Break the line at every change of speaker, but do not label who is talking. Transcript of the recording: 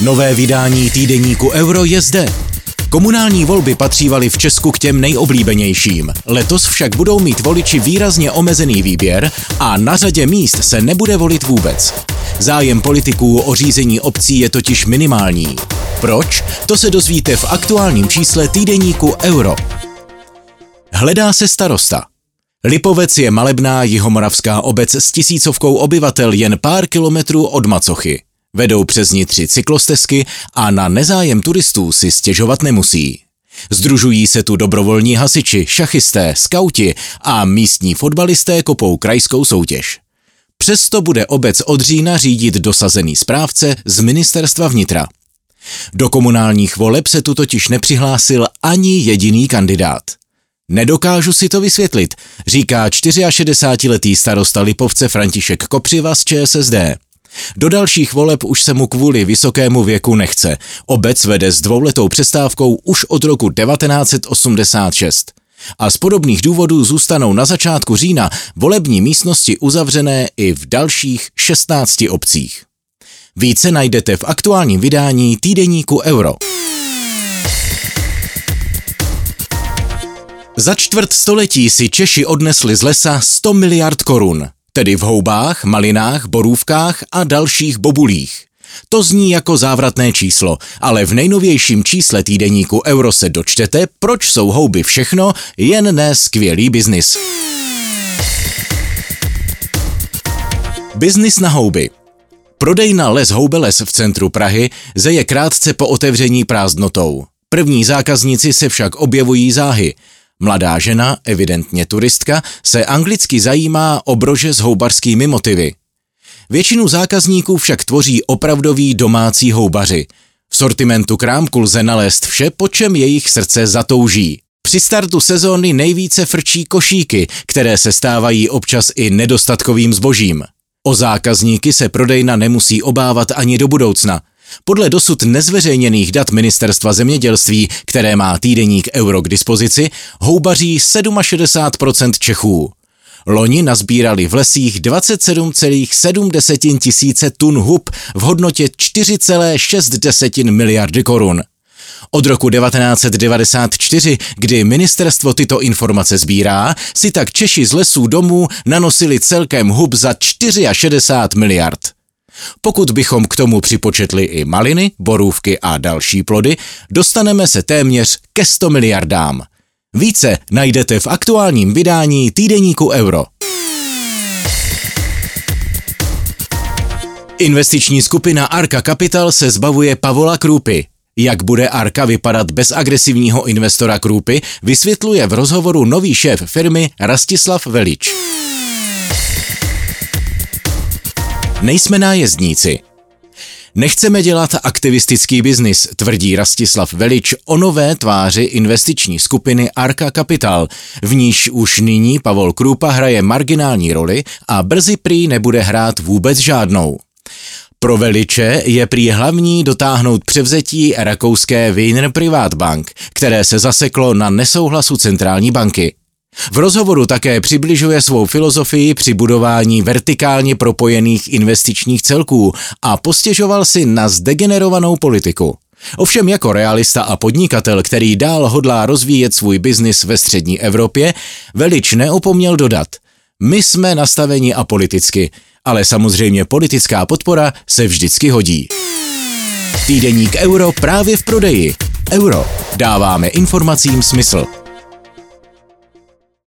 Nové vydání týdeníku Euro je zde. Komunální volby patřívaly v Česku k těm nejoblíbenějším. Letos však budou mít voliči výrazně omezený výběr a na řadě míst se nebude volit vůbec. Zájem politiků o řízení obcí je totiž minimální. Proč? To se dozvíte v aktuálním čísle týdeníku Euro. Hledá se starosta. Lipovec je malebná jihomoravská obec s tisícovkou obyvatel jen pár kilometrů od Macochy. Vedou přes ní tři cyklostezky a na nezájem turistů si stěžovat nemusí. Združují se tu dobrovolní hasiči, šachisté, skauti a místní fotbalisté kopou krajskou soutěž. Přesto bude obec od října řídit dosazený správce z ministerstva vnitra. Do komunálních voleb se tu totiž nepřihlásil ani jediný kandidát. Nedokážu si to vysvětlit, říká 64-letý starosta Lipovce František Kopřiva z ČSSD. Do dalších voleb už se mu kvůli vysokému věku nechce. Obec vede s dvouletou přestávkou už od roku 1986. A z podobných důvodů zůstanou na začátku října volební místnosti uzavřené i v dalších 16 obcích. Více najdete v aktuálním vydání týdeníku Euro. Za čtvrt století si Češi odnesli z lesa 100 miliard korun tedy v houbách, malinách, borůvkách a dalších bobulích. To zní jako závratné číslo, ale v nejnovějším čísle týdeníku Euro se dočtete, proč jsou houby všechno, jen ne skvělý biznis. Biznis na houby. Prodejna Les Houbeles v centru Prahy zeje krátce po otevření prázdnotou. První zákazníci se však objevují záhy – Mladá žena, evidentně turistka, se anglicky zajímá o brože s houbarskými motivy. Většinu zákazníků však tvoří opravdoví domácí houbaři. V sortimentu krámku lze nalézt vše, po čem jejich srdce zatouží. Při startu sezóny nejvíce frčí košíky, které se stávají občas i nedostatkovým zbožím. O zákazníky se prodejna nemusí obávat ani do budoucna. Podle dosud nezveřejněných dat Ministerstva zemědělství, které má týdeník Euro k dispozici, houbaří 67% Čechů. Loni nazbírali v lesích 27,7 tisíce tun hub v hodnotě 4,6 miliardy korun. Od roku 1994, kdy ministerstvo tyto informace sbírá, si tak Češi z lesů domů nanosili celkem hub za 64 miliard. Pokud bychom k tomu připočetli i maliny, borůvky a další plody, dostaneme se téměř ke 100 miliardám. Více najdete v aktuálním vydání týdeníku Euro. Investiční skupina Arka Capital se zbavuje Pavola Krupy. Jak bude Arka vypadat bez agresivního investora Krupy, vysvětluje v rozhovoru nový šéf firmy Rastislav Velič. Nejsme nájezdníci. Nechceme dělat aktivistický biznis, tvrdí Rastislav Velič o nové tváři investiční skupiny Arka Capital, v níž už nyní Pavol Krupa hraje marginální roli a brzy prý nebude hrát vůbec žádnou. Pro Veliče je prý hlavní dotáhnout převzetí rakouské Wiener Privatbank, které se zaseklo na nesouhlasu centrální banky. V rozhovoru také přibližuje svou filozofii při budování vertikálně propojených investičních celků a postěžoval si na zdegenerovanou politiku. Ovšem jako realista a podnikatel, který dál hodlá rozvíjet svůj biznis ve střední Evropě, Velič neopomněl dodat. My jsme nastaveni apoliticky, ale samozřejmě politická podpora se vždycky hodí. Týdeník Euro právě v prodeji. Euro. Dáváme informacím smysl.